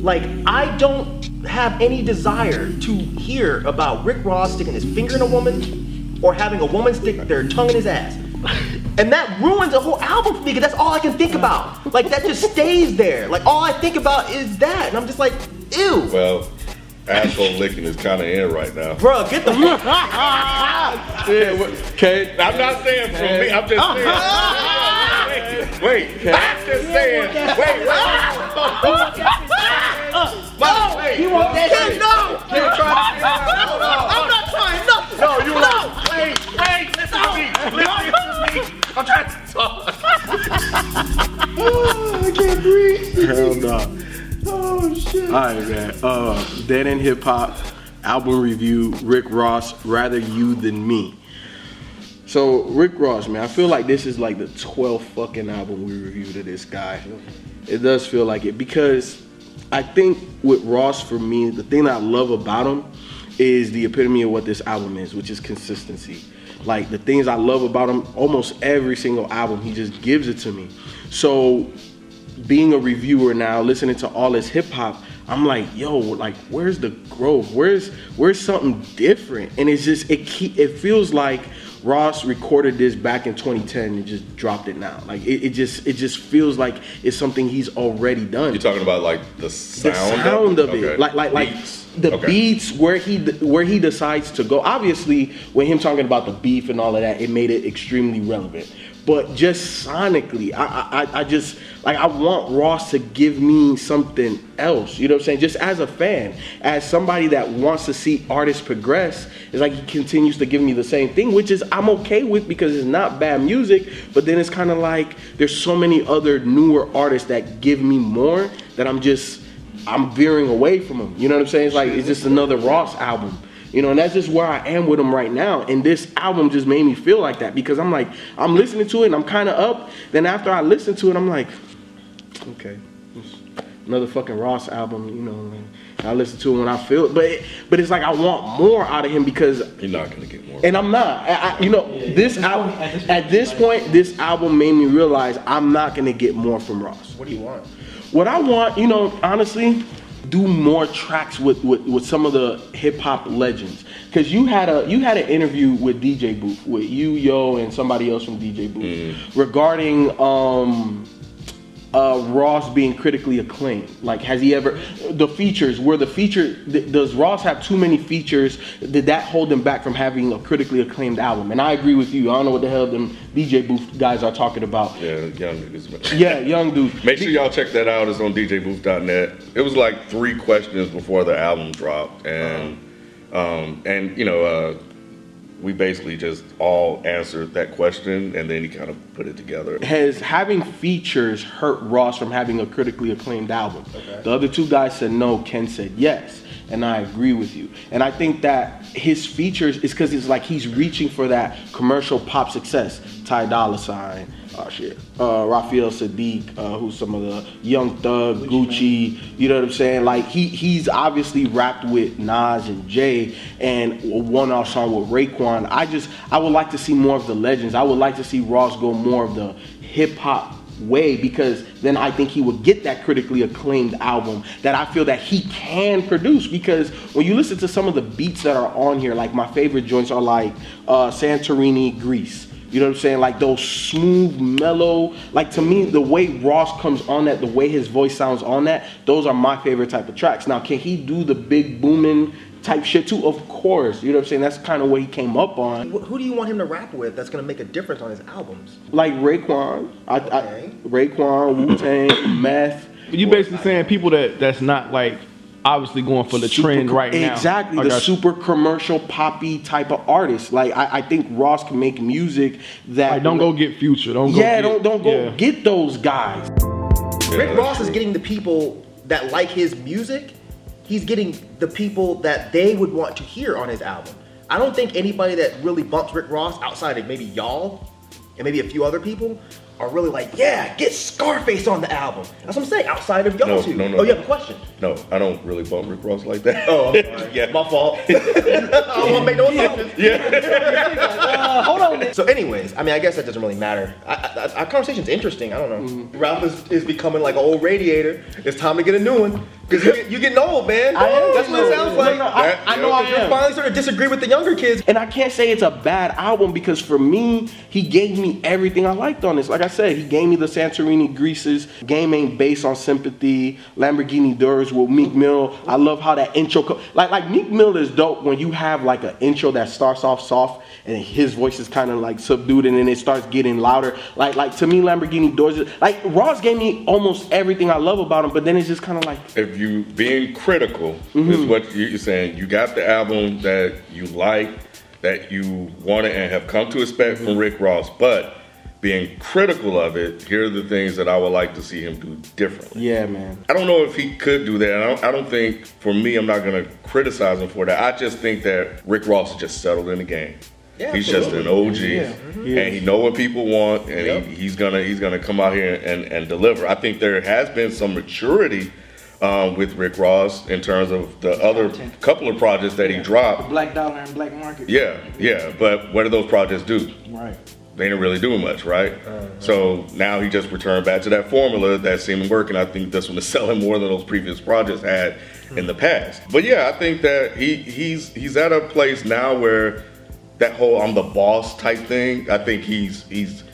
Like, I don't have any desire to hear about Rick Ross sticking his finger in a woman or having a woman stick their tongue in his ass. And that ruins the whole album for me because that's all I can think about. Like, that just stays there. Like, all I think about is that. And I'm just like, ew. Well, asshole licking is kind of in right now. Bro, get the fuck. Okay. I'm not saying from me. I'm just saying. Wait, I'm just saying. Wait, wait. Wait, wait. He want that shit. No. You're trying to Hold on. I'm not trying nothing. No, you like, wait, wait, listen to me. Listen to me. I'm trying to talk. Hell no. Oh shit. Alright, man. Uh, Dead End Hip Hop album review. Rick Ross, Rather You Than Me. So Rick Ross, man, I feel like this is like the 12th fucking album we reviewed of this guy. It does feel like it because I think with Ross for me, the thing that I love about him is the epitome of what this album is, which is consistency. Like the things I love about him, almost every single album, he just gives it to me. So being a reviewer now, listening to all this hip hop, I'm like, yo, like, where's the growth? Where's where's something different? And it's just it keep it feels like Ross recorded this back in 2010 and just dropped it now. Like it, it just it just feels like it's something he's already done. You're talking about like the sound, the sound, of it, Okay. like like like Beats. the Okay. beats where he where he decides to go. Obviously, when him talking about the beef and all of that, it made it extremely relevant. But just sonically, I I, I- just like I want Ross to give me something else. You know what I'm saying? Just as a fan, as somebody that wants to see artists progress, it's like he continues to give me the same thing, which is I'm okay with because it's not bad music. But then it's kind of like there's so many other newer artists that give me more that I'm just I'm veering away from them. You know what I'm saying? It's like it's just another Ross album. You know, and that's just where I am with him right now. And this album just made me feel like that because I'm like, I'm listening to it and I'm kind of up. Then after I listen to it, I'm like, okay, another fucking Ross album. You know, and I listen to it when I feel it. But it, but it's like I want more out of him because You're not gonna get more. and I'm not. I, I, you know, this album at this point, this album made me realize I'm not gonna get more from Ross. What do you want? What I want, you know, honestly, do more tracks with with, with some of the hip hop legends. Cause you had a you had an interview with DJ Booth with you, Yo, and somebody else from DJ Booth regarding um uh, Ross being critically acclaimed. Like, has he ever the features? Were the feature? th- Does Ross have too many features? Did that hold him back from having a critically acclaimed album? And I agree with you. I don't know what the hell them DJ Booth guys are talking about. yeah, young dudes. Yeah, young dude. Make sure y'all check that out. It's on DJBooth.net. It was like three questions before the album dropped, and um, and you know, uh, we basically just all answered that question, and then he kind of put it together. Has having features hurt Ross from having a critically acclaimed album? The other two guys said no. Ken said yes, and I agree with you. And I think that his features is because it's like he's reaching for that commercial pop success. Ty Dolla Sign, oh shit, uh, Raphael Saadiq, uh, who's some of the Young Thug, Gucci. You know what I'm saying? Like he he's obviously rapped with Nas and Jay, and a one-off song with Raekwon. I just I would like to see more of the legends. I would like to see Ross go more of the hip hop way because then I think he would get that critically acclaimed album that I feel that he can produce. Because when you listen to some of the beats that are on here like my favorite joints are like uh, Santorini Greece you know what I'm saying? Like those smooth mellow like to me the way Ross comes on that the way his voice sounds on that those are my favorite type of tracks. Now can he do the big booming type shit too? Of course. You know what I'm saying? That's kind of what he came up on. Who do you want him to rap with that's gonna make a difference on his albums? like Raekwon. I, Okay. I Raekwon Wu Tang Meth. You basically saying people that that's not like obviously going for the super trend co- right now. Exactly, I the got you. super commercial poppy type of artist. Like I, I think Ross can make music that Like, don't go get future. Don't go yeah, get, don't don't go yeah. get those guys. Rick Ross is getting the people that like his music. He's getting the people that they would want to hear on his album. I don't think anybody that really bumps Rick Ross outside of maybe y'all and maybe a few other people are really like, yeah, get Scarface on the album. That's what I'm saying. Outside of y'all No, two. no, no, oh, you have a question? No, I don't really bump Rick Ross like that. Oh, yeah. my fault. I don't want to make no assumptions. Uh, hold on. So, anyways, I mean, I guess that doesn't really matter. I, I, our conversation's interesting. I don't know. Mm-hmm. Ralph is, is becoming like an old radiator. It's time to get a new one. Because you, you getting old, man. I am That's what it sounds like. No, no, I, I know I You're am. finally starting to disagree with the younger kids. And I can't say it's a bad album because for me, he gave me everything I liked on this. Like I said, he gave me the Santorini Greeces, Game Ain't Based on Sympathy, Lamborghini Doors with Meek Mill. I love how that intro, co- like like Meek Mill is dope when you have like an intro that starts off soft and his voice is kind of like subdued and then it starts getting louder. Like like to me, Lamborghini Doors, is- like Ross gave me almost everything I love about him, but then it's just kind of like if you being critical Mm-hmm. is what you- you're saying, you got the album that you like, that you wanted and have come to expect Mm-hmm. from Rick Ross, but being critical of it, here are the things that I would like to see him do differently. yeah, man. I don't know if he could do that. I don't, I don't think, for me, I'm not going to criticize him for that. I just think that Rick Ross is just settled in the game. Yeah, he's just an OG, Yeah. and he know what people want, and Yep. he, he's gonna he's gonna come out here and, and deliver. I think there has been some maturity um, with Rick Ross in terms of the other Content. couple of projects that he dropped. Black dollar and black market. Yeah, yeah, but what did those projects do? Right. They didn't really do much, right? Uh, so now he just returned back to that formula that seemed to work, and I think this one is selling more than those previous projects had in the past. But yeah, I think that he he's he's at a place now where that whole I'm the boss type thing. I think he's he's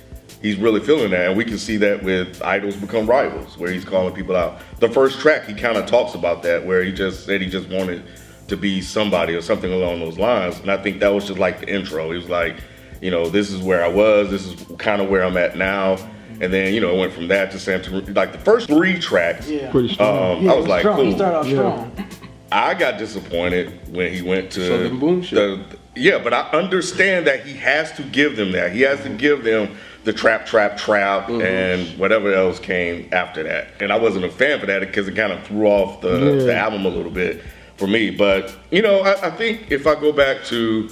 he's really feeling that, and we can see that with Idols Become Rivals, where he's calling people out. The first track, he kind of talks about that, where he just said he just wanted to be somebody or something along those lines, and I think that was just like the intro. He was like, you know, this is where I was, this is kind of where I'm at now. And then, you know, it went from that to Santa like the first three tracks. Yeah. Pretty strong. Um, Yeah, I it was like, strong. He cool. started off Yeah. strong. I got disappointed when he went to Southern Boom the yeah, but I understand that he has to give them that. He has to give them the trap, trap, trap, Mm-hmm. and whatever else came after that. And I wasn't a fan for that because it kind of threw off the, Yeah. the album a little bit for me. But you know, I, I think if I go back to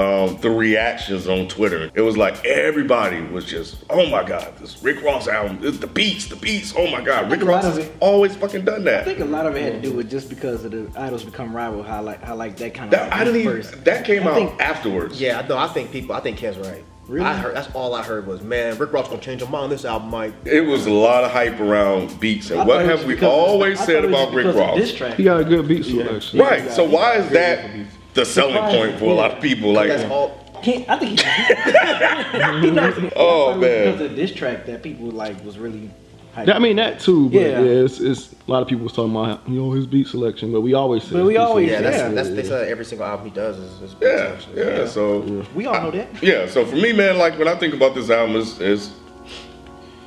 um, the reactions on Twitter, it was like everybody was just, "Oh my God, this Rick Ross album, this- the beats, the beats, oh my God, Rick think a lot Ross has it- always fucking done that." I think a lot of it had to do with just because of the idols become rival. How like how like that kind of That, like I didn't even. first. That came I out think- afterwards. Yeah, no, I think people. I think Ken's right. Really? I heard. That's all I heard was, man, Rick Ross gonna change your mind. This album might. It was a lot of hype around beats, and I what have we always I said thought it was about Rick Ross? He got a good beat selection. Right. So why is that the selling point for a lot of people? Like, That's all. Can't, I think he, he knows. Oh, I thought it was man. because of this track that people like was really. hyped I mean that too, but Yeah. yeah, it's, it's a lot of people was talking about you know his beat selection, but we always say But we always- Yeah, that's Yeah. that's they said every single album he does is. is yeah, yeah. So we all know that. yeah. So for me, man, like when I think about this album, is is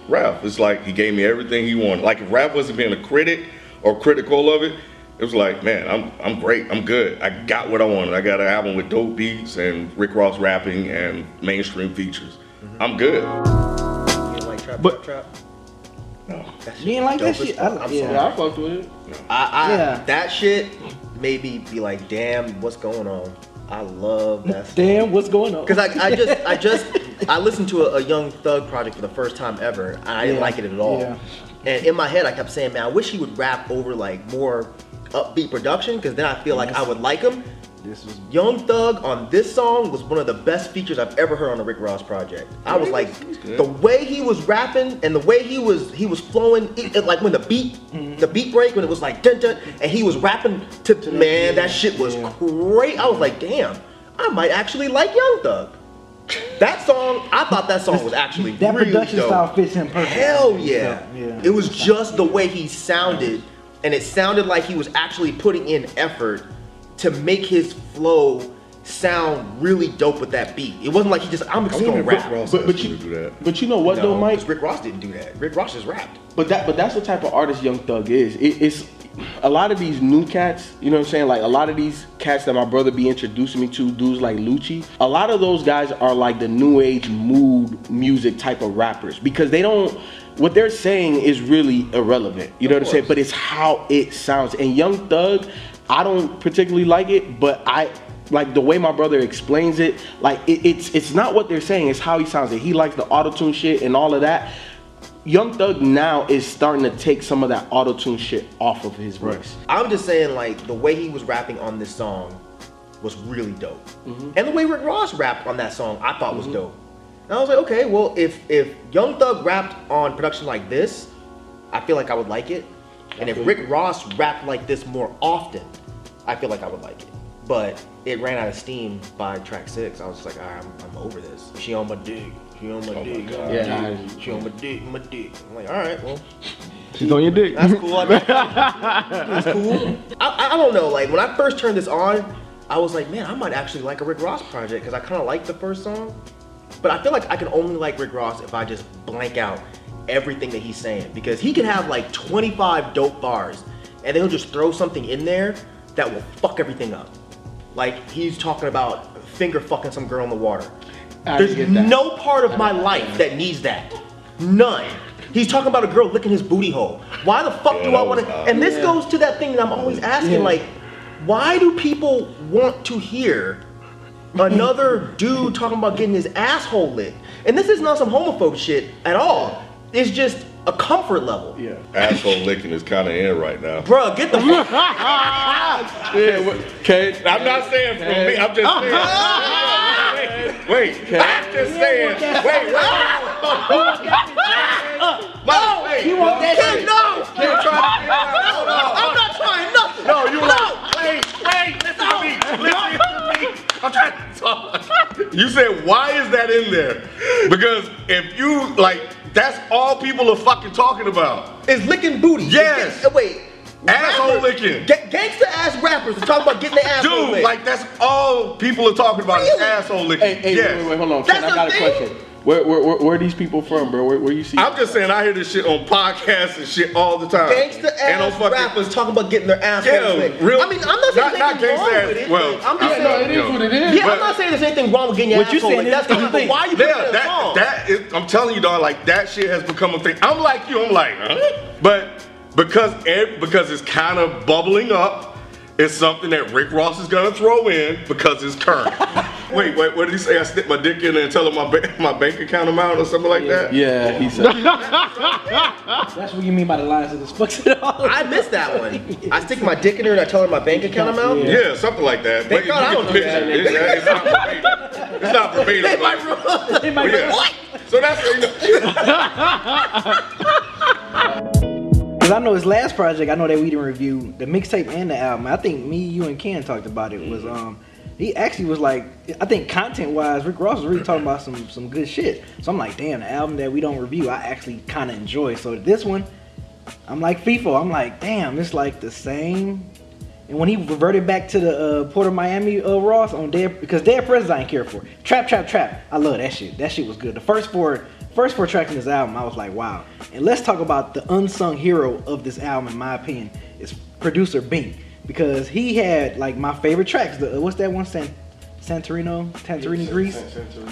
Ralph. It's like he gave me everything he wanted. Like if Ralph wasn't being a critic or critical of it. It was like, man, I'm I'm great. I'm good. I got what I wanted. I got an album with dope beats and Rick Ross rapping and mainstream features. Mm-hmm. I'm good. You know, like trap, But- trap, trap. No. That You ain't like that shit? I- I'm yeah. sorry. Yeah, I fucked with it. I, I Yeah. that shit made me be like, damn, what's going on? I love that. Damn, what's going on? Because I, I just I just I listened to a, a Young Thug project for the first time ever. And I didn't like it at all. Yeah. And in my head, I kept saying, man, I wish he would rap over like more upbeat production, because then I feel like I would like him. This was Young Thug on this song was one of the best features I've ever heard on a Rick Ross project. I was like, the way he was rapping and the way he was he was flowing, it, it- like when the beat mm-hmm. the beat break when it was like dun dun, and he was rapping to man, that shit was great. I was like, damn, I might actually like Young Thug. That song, I thought that song was actually that really production dope. style fits him perfectly. Hell yeah. yeah. It was just the way he sounded, and it sounded like he was actually putting in effort to make his flow sound really dope with that beat. It wasn't like he just, I'm just gonna rap. Rick Ross But- but you- do that. But you know what though, No, Mike? 'cause Rick Ross didn't do that. Rick Ross just rapped. But that but that's the type of artist Young Thug is. It, it's a lot of these new cats, you know what I'm saying? Like a lot of these cats that my brother be introducing me to, dudes like Lucci, a lot of those guys are like the new age mood music type of rappers because they don't what they're saying is really irrelevant. You know what I'm saying? But it's how it sounds. And Young Thug, I don't particularly like it, but I like the way my brother explains it, like it, it's it's not what they're saying, it's how he sounds. He likes the auto-tune shit and all of that. Young Thug now is starting to take some of that auto tune shit off of his voice. I'm just saying, like, the way he was rapping on this song was really dope. Mm-hmm. And the way Rick Ross rapped on that song, I thought was mm-hmm. dope. And I was like, okay, well, if if Young Thug rapped on production like this, I feel like I would like it. And if Rick Ross rapped like this more often, I feel like I would like it. But it ran out of steam by track six. I was just like, all right, I'm, I'm over this. She on my dick. She on my Oh dick. God. Yeah. She on my dick. My dick. I'm like, all right, well, She's on your dick. that's cool. I mean, that's cool. I, I don't know. Like when I first turned this on, I was like, man, I might actually like a Rick Ross project because I kind of like the first song. But I feel like I can only like Rick Ross if I just blank out everything that he's saying because he can have like 25 dope bars and then he'll just throw something in there that will fuck everything up. Like he's talking about finger fucking some girl in the water. I There's no part of my life that needs that. None. He's talking about a girl licking his booty hole. Why the fuck Yeah, do I want to? And this Yeah. goes to that thing that I'm always asking, Yeah. like, why do people want to hear another dude talking about getting his asshole licked? And this is not some homophobe shit at all. It's just a comfort level. Yeah. Asshole licking is kind of in right now. Bruh, get the fuck. Okay. I'm not saying from me. I'm just saying. Wait, wait. I'm just saying. Wait, wait. No, wait. You want that shit? No. I'm not trying nothing. No, you like, wait, wait, listen to me, listen to me. I'm trying to talk. You said, why is that in there? Because if you, like, that's all people are fucking talking about. Is licking booty. Yes. It's- uh, wait. Asshole Rappers- licking. Ga- gangsta ass rappers are talking about getting their asshole Dude, licked. like, that's all people are talking about is asshole licking. Hey, hey, yes. wait, wait, wait, hold on. That's Ken, I got a thing. question. Where, where, where, where are these people from, bro? Where, where you see? I'm just saying, I hear this shit on podcasts and shit all the time. Gangsta and ass fucking, rappers talking about getting their asshole Yeah, real- I mean, I'm not saying not- not there's anything gangsta wrong ass- with it. well, I'm yeah, just no, saying. it is what it is. Yeah, I'm not saying there's anything wrong with getting your What you saying licked. That's fine. But anything. why are you putting Yeah, it in that, song? that is, I'm telling you, dog, like that shit has become a thing. I'm like you, I'm like, huh? But because ev- because it's kind of bubbling up, it's something that Rick Ross is gonna throw in because it's current. Wait, wait, what did he say? I stick my dick in there and tell him my ba- my bank account amount or something like that. yeah, he said. That's what you mean by the lines that just fucks it all. I missed that one. I stick my dick in her and I tell her my bank account amount. Yeah, something like that. Thank But God I don't can do picture that. it. It's, it's not verbatim. It's not verbatim. They like- might run. They might But yeah. What? So that's you know, Cause I know his last project, I know that we didn't review the mixtape and the album. I think me, you, and Ken talked about it. Was um, he actually was like, I think content wise, Rick Ross was really talking about some some good shit. So I'm like, damn, the album that we don't review, I actually kind of enjoy. So this one, I'm like FIFO. I'm like, damn, it's like the same. And when he reverted back to the uh, Port of Miami uh, Ross on Dead, because Dead Presidents I ain't care for. Trap, trap, trap. I love that shit. That shit was good. The first four, first four tracks in this album, I was like, wow. And let's talk about the unsung hero of this album, in my opinion, is producer Bink, because he had like my favorite tracks. The, uh, what's that one? San, Santorino, Santorini, Greece,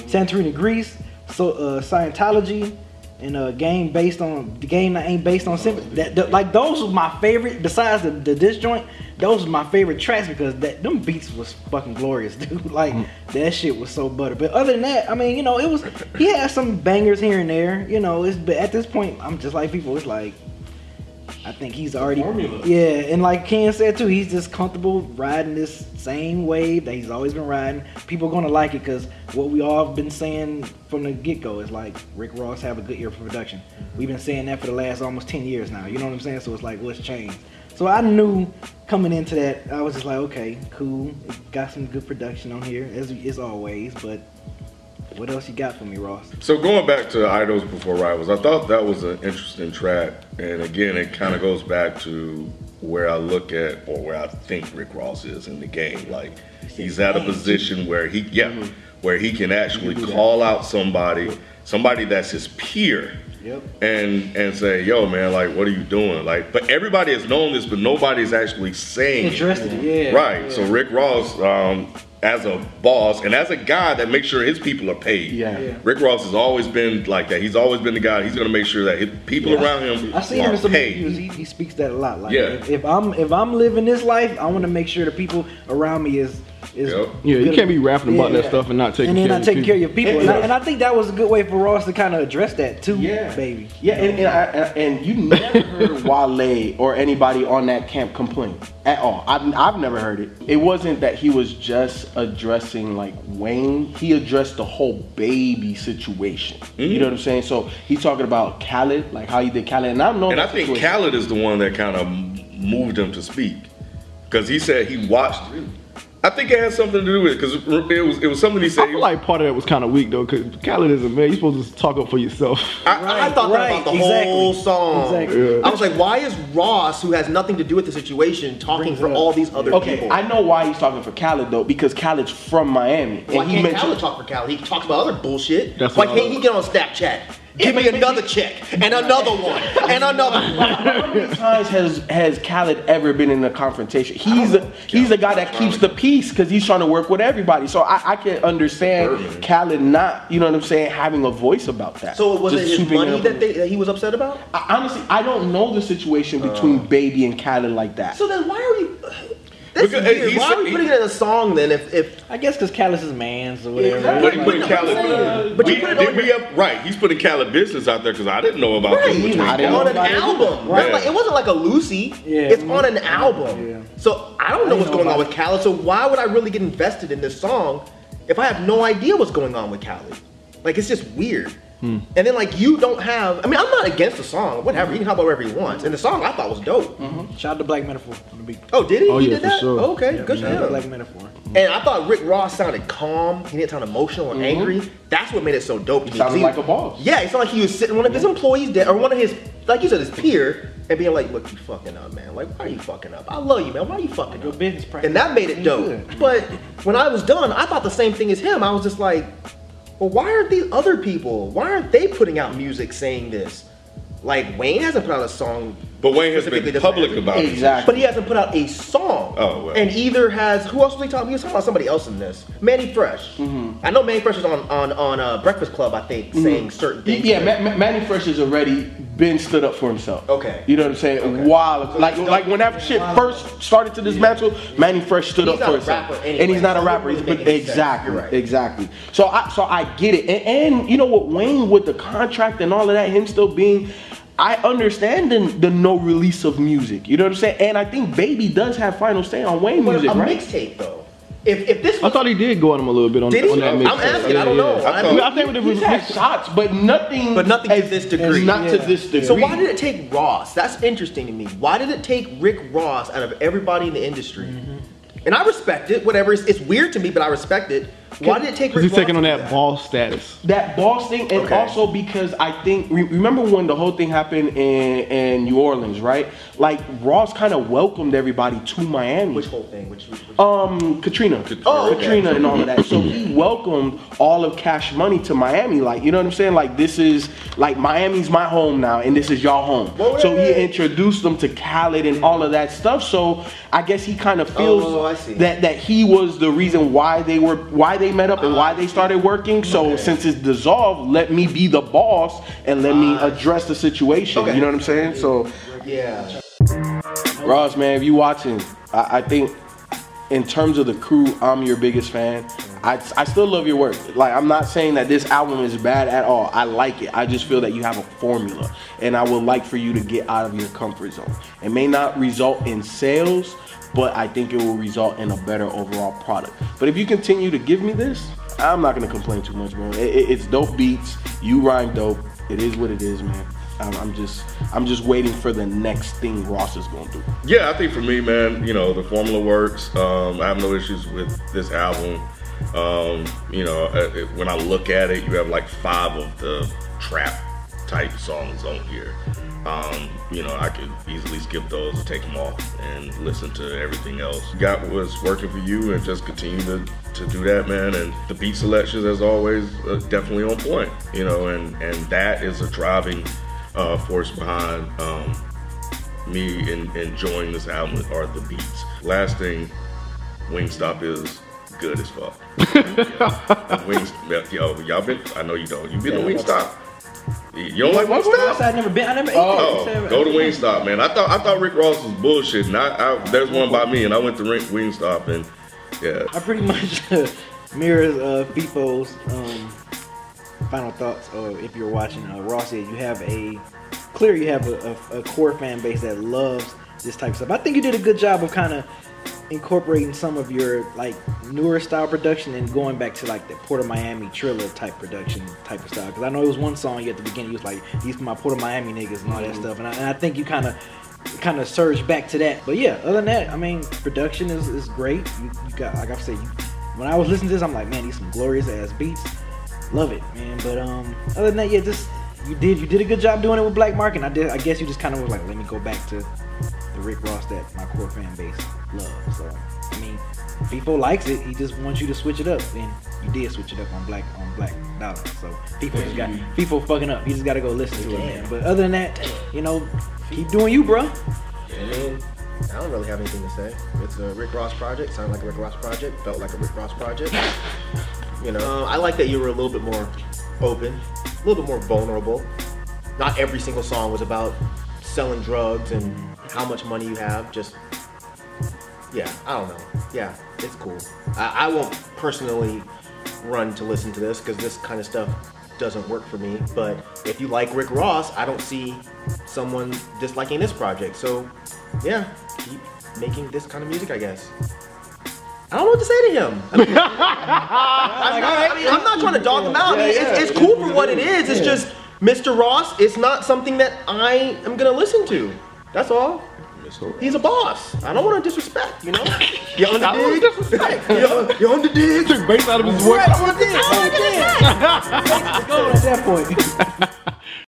Santorini, Greece. So uh, Scientology and a game based on the game that ain't based on sympathy. That, that- like those was my favorite. Besides the, the diss joint, those was my favorite tracks because that them beats was fucking glorious, dude. Like that shit was so butter. But other than that, I mean, you know, it was he had some bangers here and there. You know, it's but at this point, I'm just like people. It's like I think he's already formula. yeah, and like Ken said too, he's just comfortable riding this same wave that he's always been riding. People gonna like it because what we all have been saying from the get go is like Rick Ross have a good ear for production. We've been saying that for the last almost ten years now. You know what I'm saying? So it's like what's changed? So I knew coming into that, I was just like, okay, cool, got some good production on here as as always. But what else you got for me, Ross? So going back to Idols Before Rivals, I thought that was an interesting track, and again, it kind of goes back to where I look at or where I think Rick Ross is in the game. Like he's at a position where he, yeah, where he can actually call out somebody, somebody that's his peer, Yep. and and say, "Yo, man, like, what are you doing?" Like, but everybody has known this, but nobody's actually saying it. Interested, yeah. Right. yeah. So Rick Ross, um, as a boss and as a guy that makes sure his people are paid. Yeah. Yeah. Rick Ross has always been like that. He's always been the guy. He's gonna make sure that his people around him I see him are in some paid. interviews. He, he speaks that a lot. Like, Yeah. if, if I'm if I'm living this life, I want to make sure the people around me is is Yep. Yeah, you can't be rapping about Yeah. that stuff and not taking and then care not of taking your care of your people. And- And, I, and I think that was a good way for Ross to kind of address that too, Yeah, baby. Yeah, and and, I, and and you never heard Wale or anybody on that camp complain at all. I've I've never heard it. It wasn't that he was just addressing like Wayne. He addressed the whole baby situation. You know mm-hmm. what I'm saying? So he's talking about Khaled, like how he did Khaled, and I don't know. And I think situation. Khaled is the one that kind of moved him to speak because he said he watched. I think it had something to do with it because it was it was something he said. I feel like part of that was kind of weak though, because Khaled is a man. You're supposed to talk up for yourself. I, I Right, thought that right, about the exactly. whole song. Exactly. Yeah. I was like, why is Ross, who has nothing to do with the situation, talking Brings for up. all these other Okay, people? I know why he's talking for Khaled though, because Khaled's from Miami, Why and he can't mentioned. Khaled talk for Khaled? He talks about other bullshit. That's Why what can't he get on Snapchat? Give me another check and another one and another one. How many times has has Khaled ever been in a confrontation? He's a, he's the guy that keeps the peace because he's trying to work with everybody. So I, I can understand Khaled not, you know what I'm saying, having a voice about that. So was Just it his swooping money that, they, that he was upset about? I, honestly, I don't know the situation between uh. Baby and Khaled like that. So then why are we? That's Because weird. Why are we putting it in a song then? If if I guess because Callus is man's or whatever. Exactly. But he But put no, Khaled. I'm saying, but you put it did on we have, right, he's putting Khaled business out there because I didn't know about Right, this between on an know album. Right? Yeah. Like, it wasn't like a Lucy. Yeah. It's mm-hmm. on an album. Yeah. So I don't know I what's know going on with Khaled. So why would I really get invested in this song if I have no idea what's going on with Khaled? Like it's just weird. Hmm. And then like you don't have. I mean, I'm not against the song. Whatever. He can talk about whatever he wants. And the song I thought was dope. Mm-hmm. Shout out to Black Metaphor on the beat. Oh, did he? Oh, he yeah, did for that. sure. Oh, okay, good Shout out to for Black him. Metaphor. And I thought Rick Ross sounded calm. He didn't sound emotional and mm-hmm. angry. That's what made it so dope. to me. Sounded He- like a boss. Yeah, it's not like he was sitting one of his mm-hmm. employees down, or one of his, like you said, his peer, and being like, "Look, you fucking up, man. Like, why are you fucking up? I love you, man. Why are you fucking Your up?" business practice And that made it dope. good. But when I was done, I thought the same thing as him. I was just like, "Well, why aren't these other people? Why aren't they putting out music saying this?" Like Wayne hasn't put out a song. But Wayne has specifically been public about it. Exactly. But he hasn't put out a song. Oh, well. And either has who else was he talking? He was talking about somebody else in this. Manny Fresh. Mm-hmm. I know Manny Fresh was on on on uh, Breakfast Club. I think saying certain things. Yeah, Ma- Ma- Manny Fresh has already been stood up for himself. Okay. You know what I'm saying? While like like when that shit first started to dismantle, Manny Fresh stood He's up for himself, rapper and he's not a so it rapper. wouldn't But make any sense. exactly, right. exactly. So I so I get it, and, and you know what, Wayne with the contract and all of that, him still being. I understand the, the no release of music. You know what I'm saying? And I think Baby does have final say on Wayne But music, a right? mixtape though. If if this I thought he did go on him a little bit on, Did he? on that I'm mixtape. asking, I don't know. I I, don't- I think with the He's had shots, but nothing. But nothing to this degree. Not to this degree. so why did it take Ross? That's interesting to me. Why did it take Rick Ross out of everybody in the industry? Mm-hmm. And I respect it. Whatever. It's, it's weird to me, but I respect it. Why did it take? Rick he's taking on to that do boss status. that boss thing, and Okay. also because I think remember when the whole thing happened in, in New Orleans, right? Like Ross kind of welcomed everybody to Miami. Which whole thing? Which, which, which um, Katrina, Oh, okay. Katrina, and all of that. So he welcomed all of Cash Money to Miami. Like, you know what I'm saying? Like, this is like Miami's my home now, and this is y'all home. Whoa, so he introduced them to Khaled and all of that stuff. So I guess he kind of feels Oh, that that he was the reason why they were why they met up and why they started working. So Okay. since it's dissolved, let me be the boss and let me Ah. address the situation. Okay. You know what I'm saying? So. yeah. Ross, man, if you watching, I, I think in terms of the crew, I'm your biggest fan. I, I still love your work. Like, I'm not saying that this album is bad at all. I like it. I just feel that you have a formula, and I would like for you to get out of your comfort zone. It may not result in sales, but I think it will result in a better overall product. But if you continue to give me this, I'm not gonna complain too much, bro. It, it- it's dope beats. You rhyme dope. It is what it is, man. I'm, I'm just, I'm just waiting for the next thing Ross is gonna do. Yeah, I think for me, man, you know, the formula works. Um, I have no issues with this album. Um, you know, uh, when I look at it, you have like five of the trap type songs on here. Um, you know, I could easily skip those and take them off and listen to everything else. Got what's working for you and just continue to, to do that, man. And the beat selections, as always, uh, definitely on point. You know, and, and that is a driving uh, force behind um, me in, enjoying this album are the beats. Last thing, Wingstop is good as fuck. yeah. Wings, yo, y'all been? I know you don't. You been to Wingstop? You don't like Wingstop? I've never been. I never ate Oh, that. go to Wingstop, man. I thought I thought Rick Ross was bullshit. And I, I there's one by me, and I went to Wingstop, and Yeah. I pretty much uh, mirrors uh, FIFO's um, final thoughts. Or if you're watching, uh, Ross said you have a clear, you have a, a, a core fan base that loves this type of stuff. I think you did a good job of kind of incorporating some of your like newer style production and going back to like the Port of Miami Triller type production type of style. Because I know it was one song you at the beginning, you was like, "These my Port of Miami niggas" and all that stuff, and I, and I think you kind of kind of surged back to that. But yeah, other than that, I mean, production is, is great. You, you got like I said, you, when I was listening to this, I'm like, man, these some glorious ass beats. Love it, man. But um, other than that, yeah, just you did you did a good job doing it with Black Market. I did. I guess you just kind of was like, let me go back to the Rick Ross that my core fan base loves. So I mean, people likes it. He just wants you to switch it up, and you did switch it up on Black on Black Dollar. So people just got people fucking up. You just got to go listen to it, man. But other than that, you know, keep doing you, bro. I mean, I don't really have anything to say. It's a Rick Ross project. Sounded like a Rick Ross project. Felt like a Rick Ross project. You know, uh, I like that you were a little bit more open, a little bit more vulnerable. Not every single song was about selling drugs and how much money you have. Just, yeah, I don't know. Yeah, it's cool. I, I won't personally run to listen to this because this kind of stuff doesn't work for me. But if you like Rick Ross, I don't see someone disliking this project. So, yeah, keep making this kind of music, I guess. I don't know what to say to him. I mean, I'm, not, I mean, I'm not trying to dog him out. I mean, it's, it's cool for what it is. It's just Mr. Ross. It's not something that I am gonna listen to. That's all. He's a boss. I don't want to disrespect. You know, you on the I dig. disrespect. You're, you're on the dig. Took bass out of his voice. Right, I want to Go at that point.